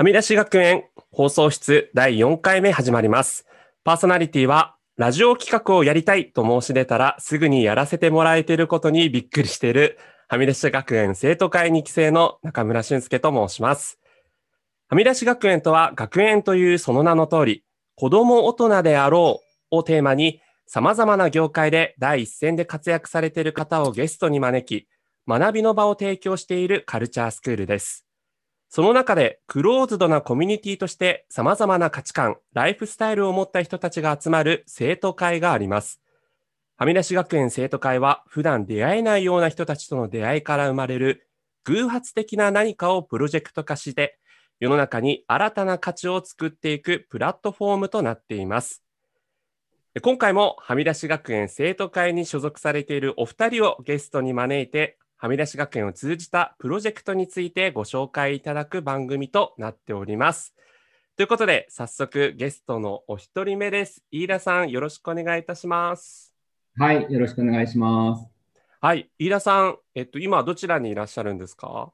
はみ出し学園放送室第4回目始まります。パーソナリティは、ラジオ企画をやりたいと申し出たら、すぐにやらせてもらえていることにびっくりしている、はみ出し学園生徒会2期生の中村俊介と申します。はみ出し学園とは、学園というその名の通り、子供大人であろうをテーマに、様々な業界で第一線で活躍されている方をゲストに招き、学びの場を提供しているカルチャースクールです。その中でクローズドなコミュニティとして様々な価値観、ライフスタイルを持った人たちが集まる生徒会があります。はみ出し学園生徒会は普段出会えないような人たちとの出会いから生まれる偶発的な何かをプロジェクト化して世の中に新たな価値を作っていくプラットフォームとなっています。今回もはみ出し学園生徒会に所属されているお二人をゲストに招いてはみ出し学園を通じたプロジェクトについてご紹介いただく番組となっております。ということで、早速ゲストのお一人目です。飯田さん、よろしくお願いいたします。はい、よろしくお願いします。はい、飯田さん、えっと、今どちらにいらっしゃるんですか？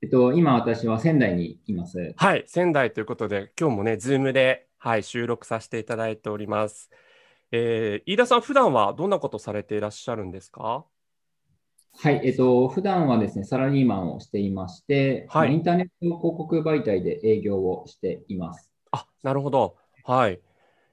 えっと、今私は仙台にいます。はい、仙台ということで、今日もね、ズームで、はい、収録させていただいております。えー、飯田さん、普段はどんなことされていらっしゃるんですか？はい、えっと、普段はですね、サラリーマンをしていまして、はいまあインターネット広告媒体で営業をしています。あ、なるほど。はい。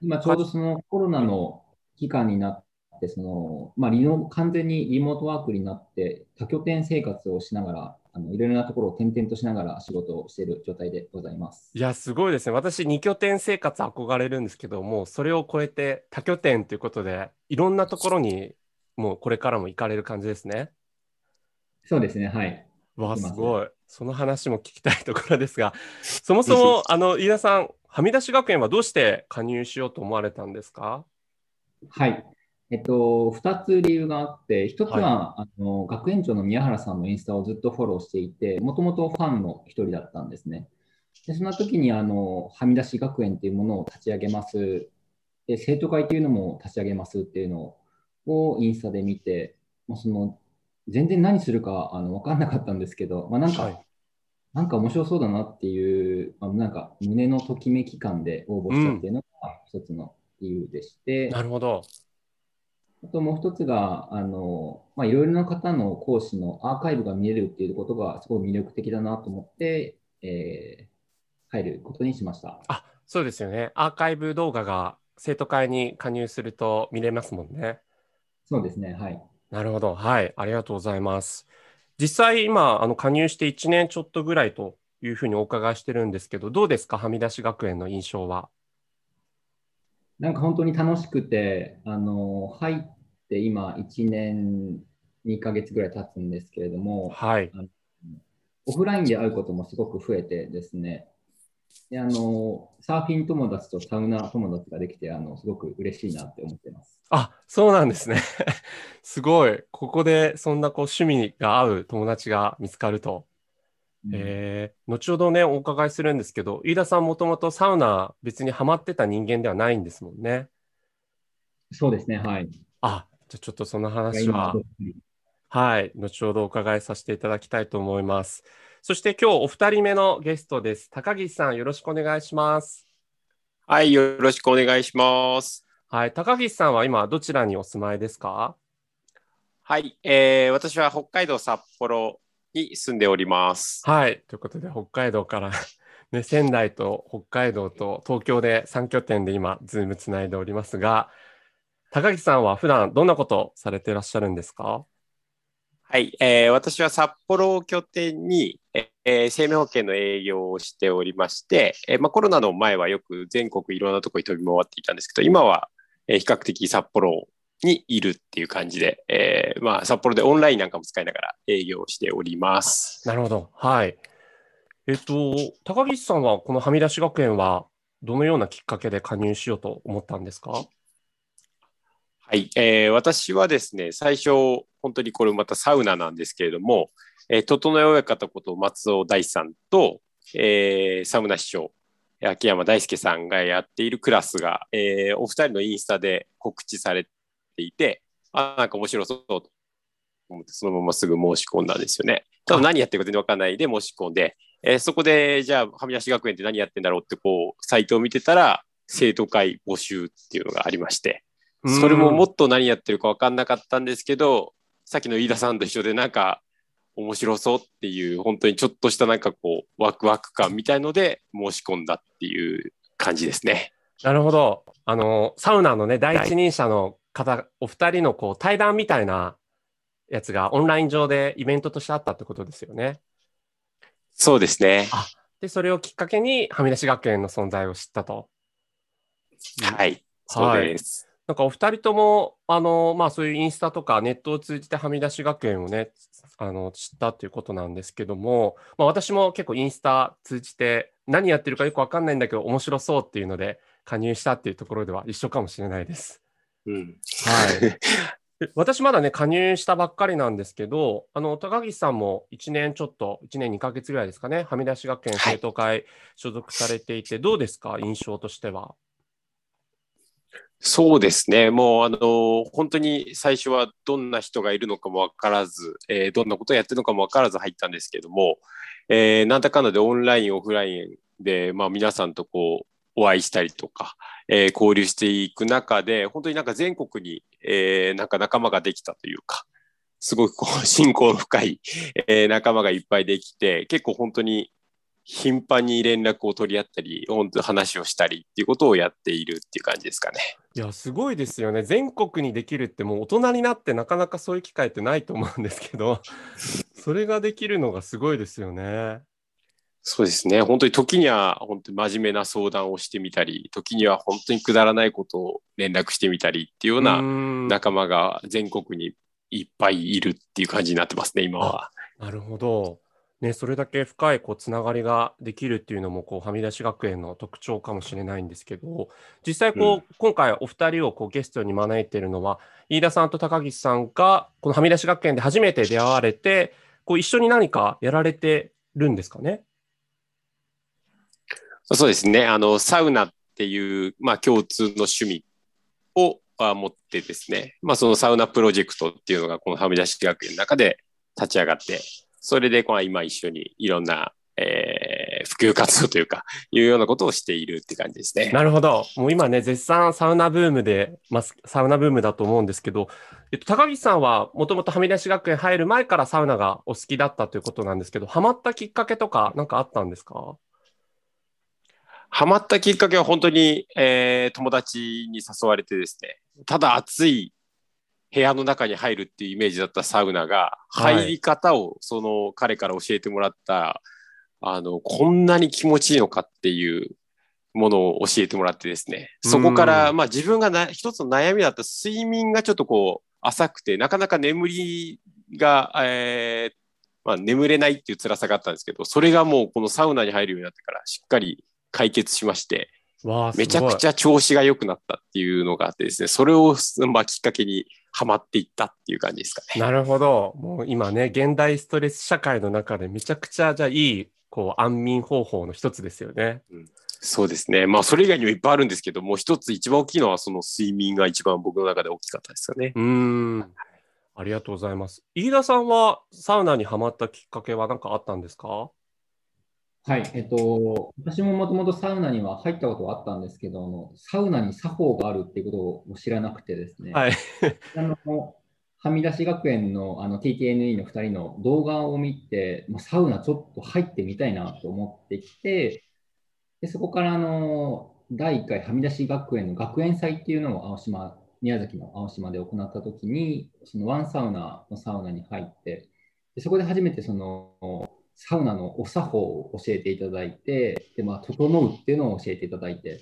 今ちょうどそのコロナの期間になって、その、まあ、リノ完全にリモートワークになって、多拠点生活をしながら、あのいろいろなところを転々としながら仕事をしている状態でございます。いや、すごいですね。私、2拠点生活憧れるんですけども、それを超えて多拠点ということで、いろんなところにもうこれからも行かれる感じですね。そうですね、はい。わあ、すすごい。その話も聞きたいところですが、そもそも、あの、飯田さん、はみ出し学園はどうして加入しようと思われたんですか？はい。えっと、2つ理由があって、1つは、あの学園長の宮原さんのインスタをずっとフォローしていて、もともとファンの一人だったんですね。で、そんな時に、あの、はみ出し学園っていうものを立ち上げます。で、生徒会っていうのも立ち上げますっていうのをインスタで見て、もうその、全然何するかあの分かんなかったんですけど、まあ、なんか、はいなんか面白そうだなっていう、まあ、なんか胸のときめき感で応募したっていうのが一つの理由でして、なるほど。あともう一つが、あの、まあ、いろいろな方の講師のアーカイブが見れるっていうことがすごい魅力的だなと思って、えー入ることにしました。あ、そうですよね。アーカイブ動画が生徒会に加入すると見れますもんね。そうですね、はい。なるほど。はい。ありがとうございます。実際、今、あの加入して1年ちょっとぐらいというふうにお伺いしてるんですけど、どうですか、はみ出し学園の印象は。なんか本当に楽しくて、あの、入って今1年2ヶ月ぐらい経つんですけれども、はい。オフラインで会うこともすごく増えてですね、であのサーフィン友達とサウナ友達ができてあの、すごく嬉しいなって思ってます。あ、そうなんですね。すごい。ここでそんなこう趣味が合う友達が見つかると。うんえー後ほどね、お伺いするんですけど、飯田さんもともとサウナ別にハマってた人間ではないんですもんね。そうですね、はい。あ、じゃあちょっとその話ははい、後ほどお伺いさせていただきたいと思います。そして今日お二人目のゲストです。高岸さん、よろしくお願いします。はい、よろしくお願いします。はい、高岸さんは今どちらにお住まいですか？はい、えー私は北海道札幌に住んでおります。はい、ということで北海道から、ね、仙台と北海道と東京で3拠点で今、ズームつないでおりますが、高岸さんは普段どんなことをされていらっしゃるんですか？はい、えー私は札幌を拠点に、えー生命保険の営業をしておりまして、えーまあ、コロナの前はよく全国いろんなところに飛び回っていたんですけど、今は、えー比較的札幌にいるっていう感じで、えーまあ、札幌でオンラインなんかも使いながら営業をしております。なるほど。はい。えっと、高岸さんはこのはみ出し学園はどのようなきっかけで加入しようと思ったんですか？はい、えー私はですね、最初、本当にこれまたサウナなんですけれども、えー、整え親方こと松尾大さんと、えーサウナ師匠、秋山大輔さんがやっているクラスが、えーお二人のインスタで告知されていて、あ、なんか面白そうと思って、そのまますぐ申し込んだんですよね。ただ何やってるか全然わかんないで申し込んで、えーそこで、じゃあ、はみ出し学園って何やってんだろうって、こう、サイトを見てたら、生徒会募集っていうのがありまして、それももっっと何やってるか分かんなかったんですけど、さっきの飯田さんと一緒で、なんか、面白そうっていう、本当にちょっとしたなんかこう、ワクワク感みたいので申し込んだっていう感じですね。なるほど。あの、サウナのね、第一人者の方、お二人のこう対談みたいなやつがオンライン上でイベントとしてあったってことですよね。そうですね。で、それをきっかけに、はみ出し学園の存在を知ったと。はい。そうです。なんかお二人とも、あの、まあそういうインスタとかネットを通じてはみ出し学園をね、あの、知ったということなんですけども、まあ私も結構インスタ通じて何やってるかよくわかんないんだけど面白そうっていうので加入したっていうところでは一緒かもしれないです。うん。はい。で私まだね、加入したばっかりなんですけど、あの、高岸さんも1年ちょっと、1年2ヶ月ぐらいですかね、はみ出し学園生徒会所属されていて、どうですか、印象としては。そうですね。もう、あの、本当に最初はどんな人がいるのかもわからず、えーどんなことをやってるのかもわからず入ったんですけども、えーなんだかんだでオンライン、オフラインで、まあ皆さんとこう、お会いしたりとか、えー交流していく中で、本当になんか全国に、えーなんか仲間ができたというか、すごくこう、親交の深い、えー仲間がいっぱいできて、結構本当に頻繁に連絡を取り合ったり、本当話をしたりっていうことをやっているっていう感じですかね。いや、すごいですよね。全国にできるって、もう大人になってなかなかそういう機会ってないと思うんですけど、それができるのがすごいですよね。そうですね。本当に時には本当に真面目な相談をしてみたり、時には本当にくだらないことを連絡してみたりっていうよううな仲間が全国にいっぱいいるっていう感じになってますね、今は。なるほど。ね、それだけ深いこうつながりができるっていうのもこうはみ出し学園の特徴かもしれないんですけど実際こう、今回お二人をこうゲストに招いているのは飯田さんと高岸さんがこのはみ出し学園で初めて出会われてこう一緒に何かやられてるんですかね？そうですね。あの、サウナっていう、まあ、共通の趣味をあ持ってですね、まあ、そのサウナプロジェクトっていうのが、このはみ出し学園の中で立ち上がって、それで、今一緒にいろんな、えー普及活動というか、いうようなことをしているって感じですね。なるほど。もう今ね絶賛サウナブームでますサウナブームだと思うんですけど、えっと、高岸さんはもともとはみ出し学園入る前からサウナがお好きだったということなんですけどハマったきっかけとか何かあったんですか？ハマったきっかけは本当に、えー友達に誘われてですね、ただ暑い部屋の中に入るっていうイメージだったサウナが、はい。入り方をその彼から教えてもらった、あの、こんなに気持ちいいのかっていうものを教えてもらってですね、そこから、うんまあ自分がな一つの悩みだった睡眠がちょっとこう浅くて、なかなか眠りが、えーまあ、眠れないっていう辛さがあったんですけど、それがもうこのサウナに入るようになってからしっかり解決しまして、めちゃくちゃゃ調子が良くなったっていうのがあってですね、それを、まあ、きっかけにハマっていったっていう感じですかね。なるほどもう今ね現代ストレス社会の中でめちゃくちゃじゃあいいこう安眠方法の一つですよね。そうですね。まあ、それ以外にもいっぱいあるんですけど、もう一つ一番大きいのは、その睡眠が一番僕の中で大きかったですよね。うーんありがとうございます。飯田さんはサウナにはまったきっかけは何かあったんですか？はい、えっと、私ももともとサウナには入ったことはあったんですけど、あのサウナに作法があるっていうことを知らなくてですね、はい。あのはみ出し学園のあの TTNE の2人の動画を見て、もうサウナちょっと入ってみたいなと思ってきて、でそこからあの第1回はみ出し学園の学園祭っていうのを青島、宮崎の青島で行ったときに、そのワンサウナのサウナに入って、でそこで初めてそのサウナのお作法を教えていただいて、でまあ、整うっていうのを教えていただいて、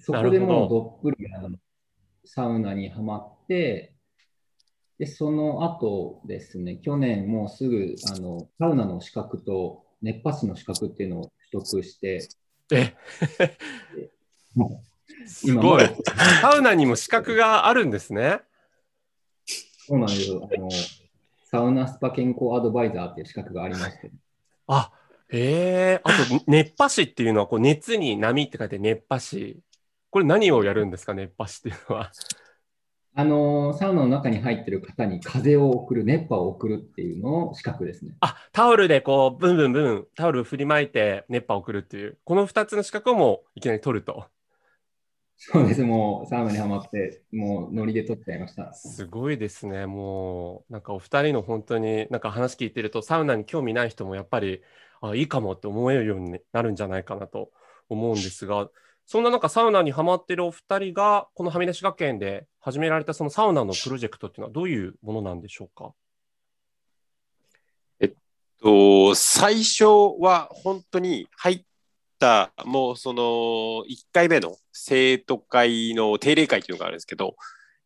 そこでもうどっぷりあのサウナにはまって、で、その後ですね、去年もうすぐあのサウナの資格と熱波師の資格っていうのを取得して、え？もすごい。サウナにも資格があるんですね。そうなんですよあの。サウナスパ健康アドバイザーっていう資格がありまして、あへえ。あと熱波師っていうのはこう熱に波って書いて熱波師。これ何をやるんですか？熱波師っていうのは。あのサウナの中に入ってる方に風を送る、熱波を送るっていうのを資格ですね。あ、タオルでこう、ブンブンブン、タオル振りまいて熱波を送るっていう、この2つの資格をもういきなり取ると。そうです、もうサウナにはまって、もうノリで取っちゃいました。すごいですね、もう、なんかお二人の本当に、なんか話聞いてると、サウナに興味ない人もやっぱり、あいいかもって思えるようになるんじゃないかなと思うんですが、そんな中、サウナにはまってるお二人が、このはみ出し学園で始められたそのサウナのプロジェクトっていうのはどういうものなんでしょうか？えっと、最初は本当に入った、もうその1回目の生徒会の定例会っていうのがあるんですけど、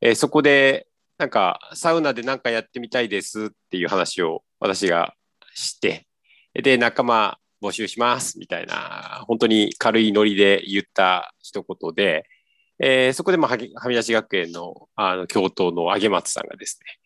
えー、そこでなんかサウナで何かやってみたいですっていう話を私がして、で、仲間募集しますみたいな、本当に軽いノリで言った一言で、えー、そこで、まあ、はみ出し学園のあの教頭の揚松さんがですね、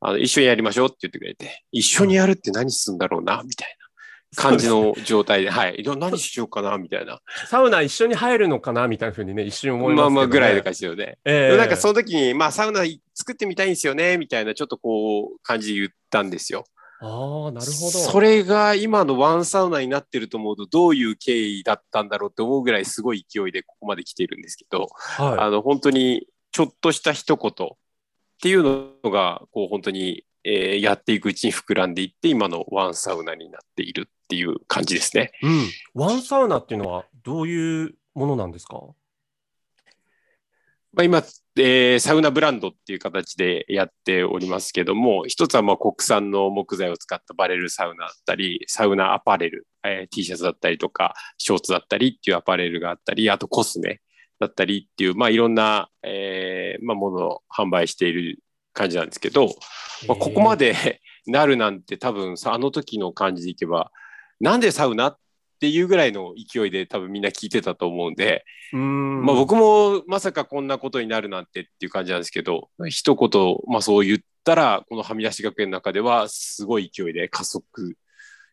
あの一緒にやりましょうって言ってくれて、一緒にやるって何するんだろうな、みたいな。感じの状態で、はい、何しようかな、みたいな。サウナ一緒に入るのかな、みたいなふうにね、一瞬思います、ね、まあまあぐらいの感じよね。えー、なんかその時に、まあサウナ作ってみたいんですよね、みたいな、ちょっとこう、感じで言ったんですよ。ああ、なるほど。それが今のワンサウナになってると思うと、どういう経緯だったんだろうって思うぐらいすごい勢いでここまで来てるんですけど、はい、あの本当にちょっとした一言っていうのが、こう本当に、えー、やっていくうちに膨らんでいって、今のワンサウナになっているっていう感じですね。うん。ワンサウナっていうのはどういうものなんですか？まあ、今、えー、サウナブランドっていう形でやっておりますけども、一つはまあ国産の木材を使ったバレルサウナだったり、サウナアパレル、えー、T シャツだったりとか、ショーツだったりっていうアパレルがあったり、あとコスメだったりっていう、まあ、いろんな、えーまあ、ものを販売している感じなんですけど、まあ、ここまで なるなんて多分さ、あの時の感じでいけば、なんでサウナっっていうぐらいの勢いで多分みんな聞いてたと思うんで、うんまあ、僕もまさかこんなことになるなんてっていう感じなんですけど、一言、まあ、そう言ったら、このはみ出し学園の中ではすごい勢いで加速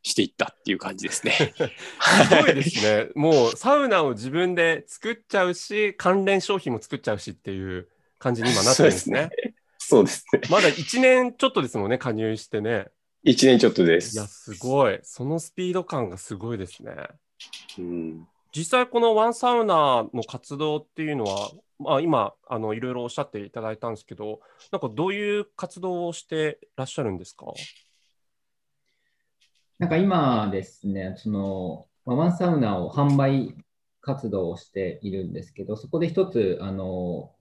していったっていう感じですね。すごいですね。もうサウナを自分で作っちゃうし、関連商品も作っちゃうしっていう感じに今なってるんですね。そうですね。まだ1年ちょっとですもんね、加入してね。1年ちょっとです。いや、すごい。そのスピード感がすごいですね。うん、実際、このワンサウナの活動っていうのは、まあ、今あの、いろいろおっしゃっていただいたんですけど、なんかどういう活動をしてらっしゃるんですか？なんか今ですね、そのワンサウナを販売活動をしているんですけど、そこで一つ、あの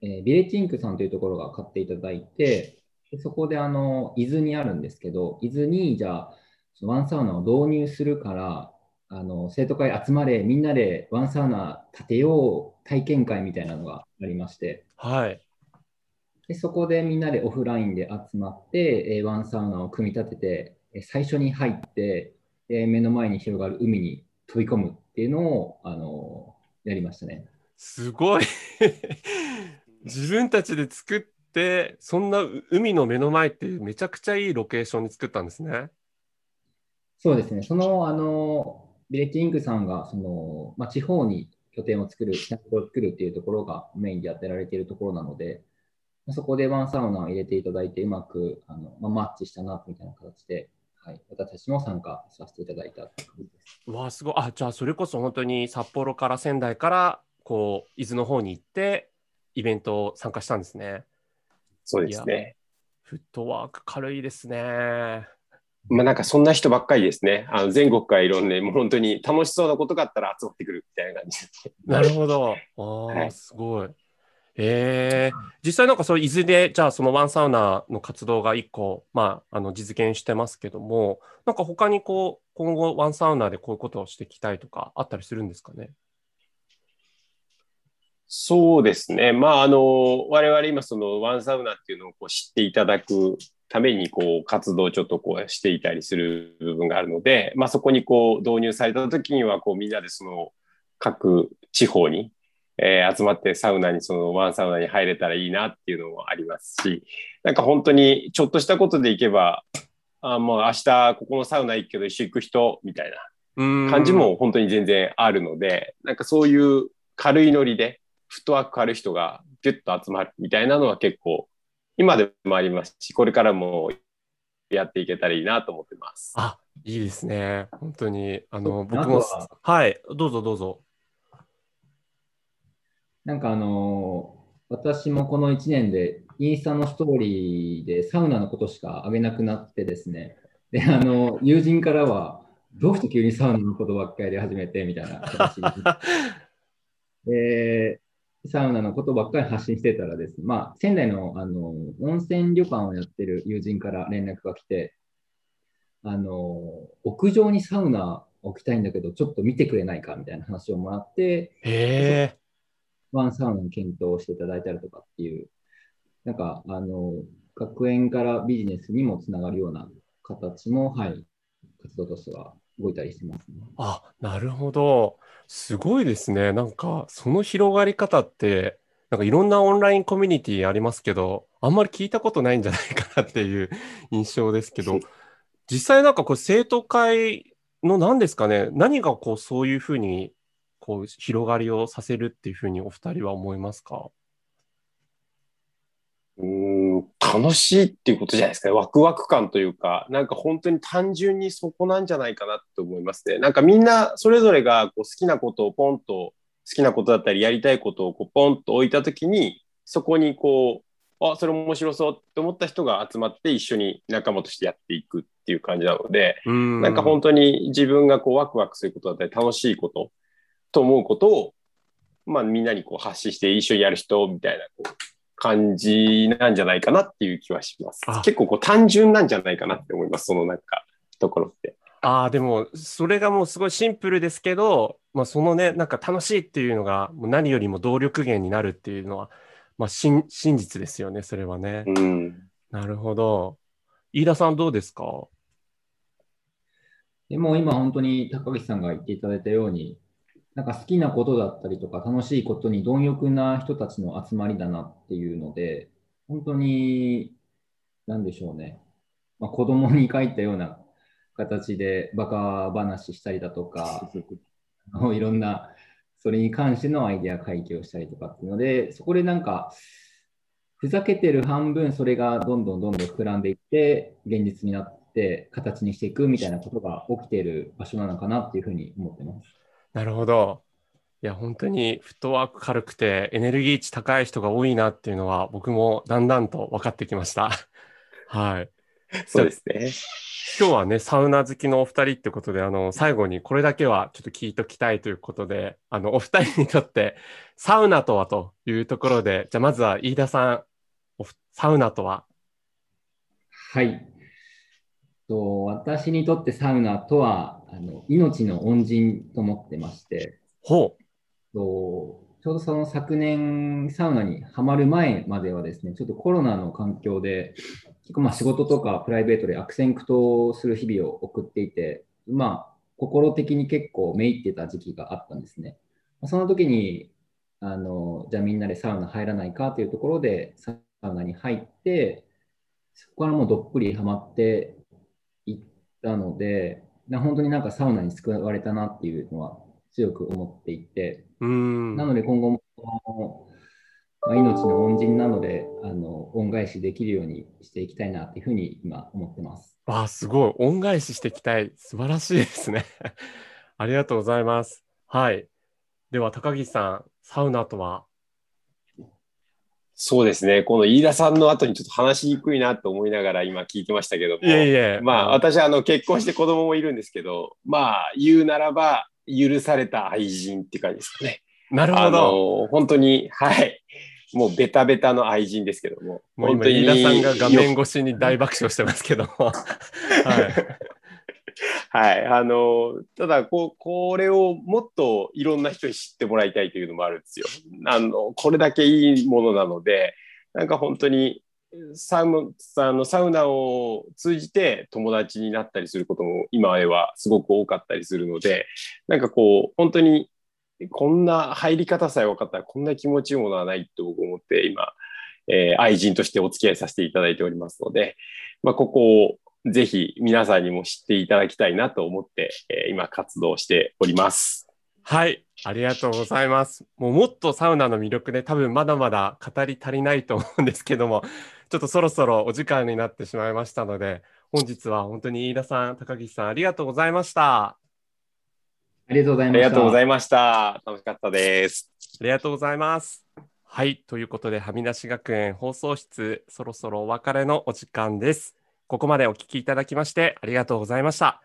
えー、ビレッジインクさんというところが買っていただいて、でそこであの伊豆にあるんですけど、伊豆にじゃあ、ワンサウナを導入するから、あの生徒会集まれ、みんなでワンサウナ建てよう体験会みたいなのがありまして、はい、でそこでみんなでオフラインで集まって、えワンサウナを組み立てて、え最初に入って、え目の前に広がる海に飛び込むっていうのをあのやりましたね。すごい。自分たちで作っで、そんな海の目の前ってめちゃくちゃいいロケーションに作ったんですね。そうですね。その、あの、ビレッジインクさんが、その、まあ、地方に拠点を作る、キャンプを作るっていうところがメインでやってられているところなので、そこでワンサウナを入れていただいて、うまくあの、まあ、マッチしたな、みたいな形で、はい、私たちも参加させていただいたという感じです。わあ、すごい。あ、じゃあ、それこそ本当に札幌から仙台から、こう、伊豆の方に行って、イベントを参加したんですね。そうですね。フットワーク軽いですね。まあなんかそんな人ばっかりですね。あの全国からいろんな、もう本当に楽しそうなことがあったら集まってくるみたいな感じです、なるほど。ああ、はい、すごい。えー、実際なんかそう伊豆でじゃあそのワンサウナの活動が1個、まあ、あの実現してますけどもなんか他にこう今後ワンサウナでこういうことをしていきたいとかあったりするんですかね？そうですね。まあ、あの、我々今そのワンサウナっていうのをこう知っていただくためにこう活動をちょっとこうしていたりする部分があるので、まあ、そこにこう導入された時にはこうみんなでその各地方に、えー、集まってサウナにそのワンサウナに入れたらいいなっていうのもありますし、なんか本当にちょっとしたことでいけば、あもう明日ここのサウナ行くけど一緒行く人みたいな感じも本当に全然あるので、なんかそういう軽いノリで、フットワーク軽い人がギュッと集まるみたいなのは結構、今でもありますし、これからもやっていけたらいいなと思ってます。あ、いいですね。本当に。あの、僕も、はい、どうぞどうぞ。なんかあの、私もこの1年でインスタのストーリーでサウナのことしか上げなくなってですね、で、あの、友人からは、どうして急にサウナのことばっかりやり始めてみたいな形 で、サウナのことばっかり発信してたらですね、まあ、仙台のあの温泉旅館をやってる友人から連絡が来て、あの屋上にサウナ置きたいんだけど、ちょっと見てくれないかみたいな話をもらって、へワンサウナの検討していただいたりとかっていう、なんか、あの、学園からビジネスにもつながるような形も、はい、活動としては動いたりしてますね。あ、なるほど。すごいですね。なんか、その広がり方って、なんかいろんなオンラインコミュニティありますけど、あんまり聞いたことないんじゃないかなっていう 印象ですけど、実際なんかこう生徒会の何ですかね、何がこうそういうふうにこう広がりをさせるっていうふうにお二人は思いますかうん楽しいっていうことじゃないですかね。ワクワク感というか、なんか本当に単純にそこなんじゃないかなって思いますね。なんかみんなそれぞれがこう好きなことをポンと、好きなことだったりやりたいことをこうポンと置いたときに、そこにこう、あ、それ面白そうって思った人が集まって一緒に仲間としてやっていくっていう感じなので、んなんか本当に自分がこうワクワクすることだったり楽しいことと思うことを、まあみんなにこう発信して一緒にやる人みたいなこう感じなんじゃないかなっていう気はします。結構こう単純なんじゃないかなって思います、そのなんかところって。ああ、でもそれがもうすごいシンプルですけど、まあ、そのね、なんか楽しいっていうのがもう何よりも動力源になるっていうのは、まあ、真実ですよね、それはね。うん、なるほど。飯田さんどうですか？でも今本当に高岸さんが言っていただいたように、なんか好きなことだったりとか楽しいことに貪欲な人たちの集まりだなっていうので、本当に、なんでしょうね。まあ、子供に書いたような形でバカ話したりだとか、いろんな、それに関してのアイデア会議をしたりとかっていうので、そこでなんか、ふざけてる半分、それがどんどんどんどん膨らんでいって、現実になって、形にしていくみたいなことが起きている場所なのかなっていうふうに思ってます。なるほど。いや、本当にフットワーク軽くてエネルギー値高い人が多いなっていうのは僕もだんだんと分かってきました。はい。そうですね。今日はね、サウナ好きのお二人ってことで、あの、最後にこれだけはちょっと聞いときたいということで、あの、お二人にとってサウナとはというところで、じゃあまずは飯田さん、サウナとは？はい。と私にとってサウナとはあの命の恩人と思ってまして、ほうとちょうどその昨年サウナにはまる前まではですね、ちょっとコロナの環境で、結構まあ仕事とかプライベートで悪戦苦闘する日々を送っていて、まあ心的に結構めいってた時期があったんですね。その時に、あのじゃあみんなでサウナ入らないかというところでサウナに入って、そこからもうどっぷりハマってたので、本当になんかサウナに救われたなっていうのは強く思っていて、うん。なので今後も、まあ、命の恩人なのであの恩返しできるようにしていきたいなっていうふうに今思ってます。あすごい。恩返ししていきたい。素晴らしいですね。ありがとうございます。はい。では高木さんサウナとはそうですね。この飯田さんの後にちょっと話しにくいなと思いながら今聞いてましたけども。いえいえ。まあ私あの結婚して子供もいるんですけど、まあ言うならば許された愛人って感じですかね。なるほど。本当に、はい。もうベタベタの愛人ですけども。もう今、飯田さんが画面越しに大爆笑してますけども。はい。はい。あの、ただこ、これをもっといろんな人に知ってもらいたいというのもあるんですよ。あの、これだけいいものなので、なんか本当にサウあのサウナを通じて友達になったりすることも今はすごく多かったりするので、なんかこう、本当にこんな入り方さえ分かったらこんな気持ちいいものはないと僕思って今、えー、愛人としてお付き合いさせていただいておりますので、まあ、ここをぜひ皆さんにも知っていただきたいなと思って、えー、今活動しております。はい。ありがとうございます。もうもっとサウナの魅力で多分まだまだ語り足りないと思うんですけども、ちょっとそろそろお時間になってしまいましたので、本日は本当に飯田さん、高岸さん、ありがとうございました。ありがとうございあました。りがとうございました。楽しかったです。ありがとうございます。はい。ということで、はみ出し学園放送室、そろそろお別れのお時間です。ここまでお聞きいただきまして、ありがとうございました。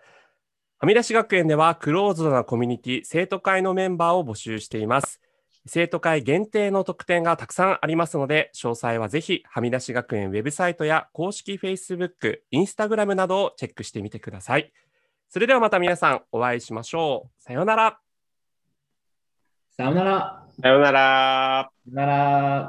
はみ出し学園では、クローズドなコミュニティ、生徒会のメンバーを募集しています。生徒会限定の特典がたくさんありますので、詳細はぜひ、はみ出し学園ウェブサイトや公式 Facebook、Instagram などをチェックしてみてください。それではまた皆さんお会いしましょう。さようなら。さようなら。さようなら。さようなら。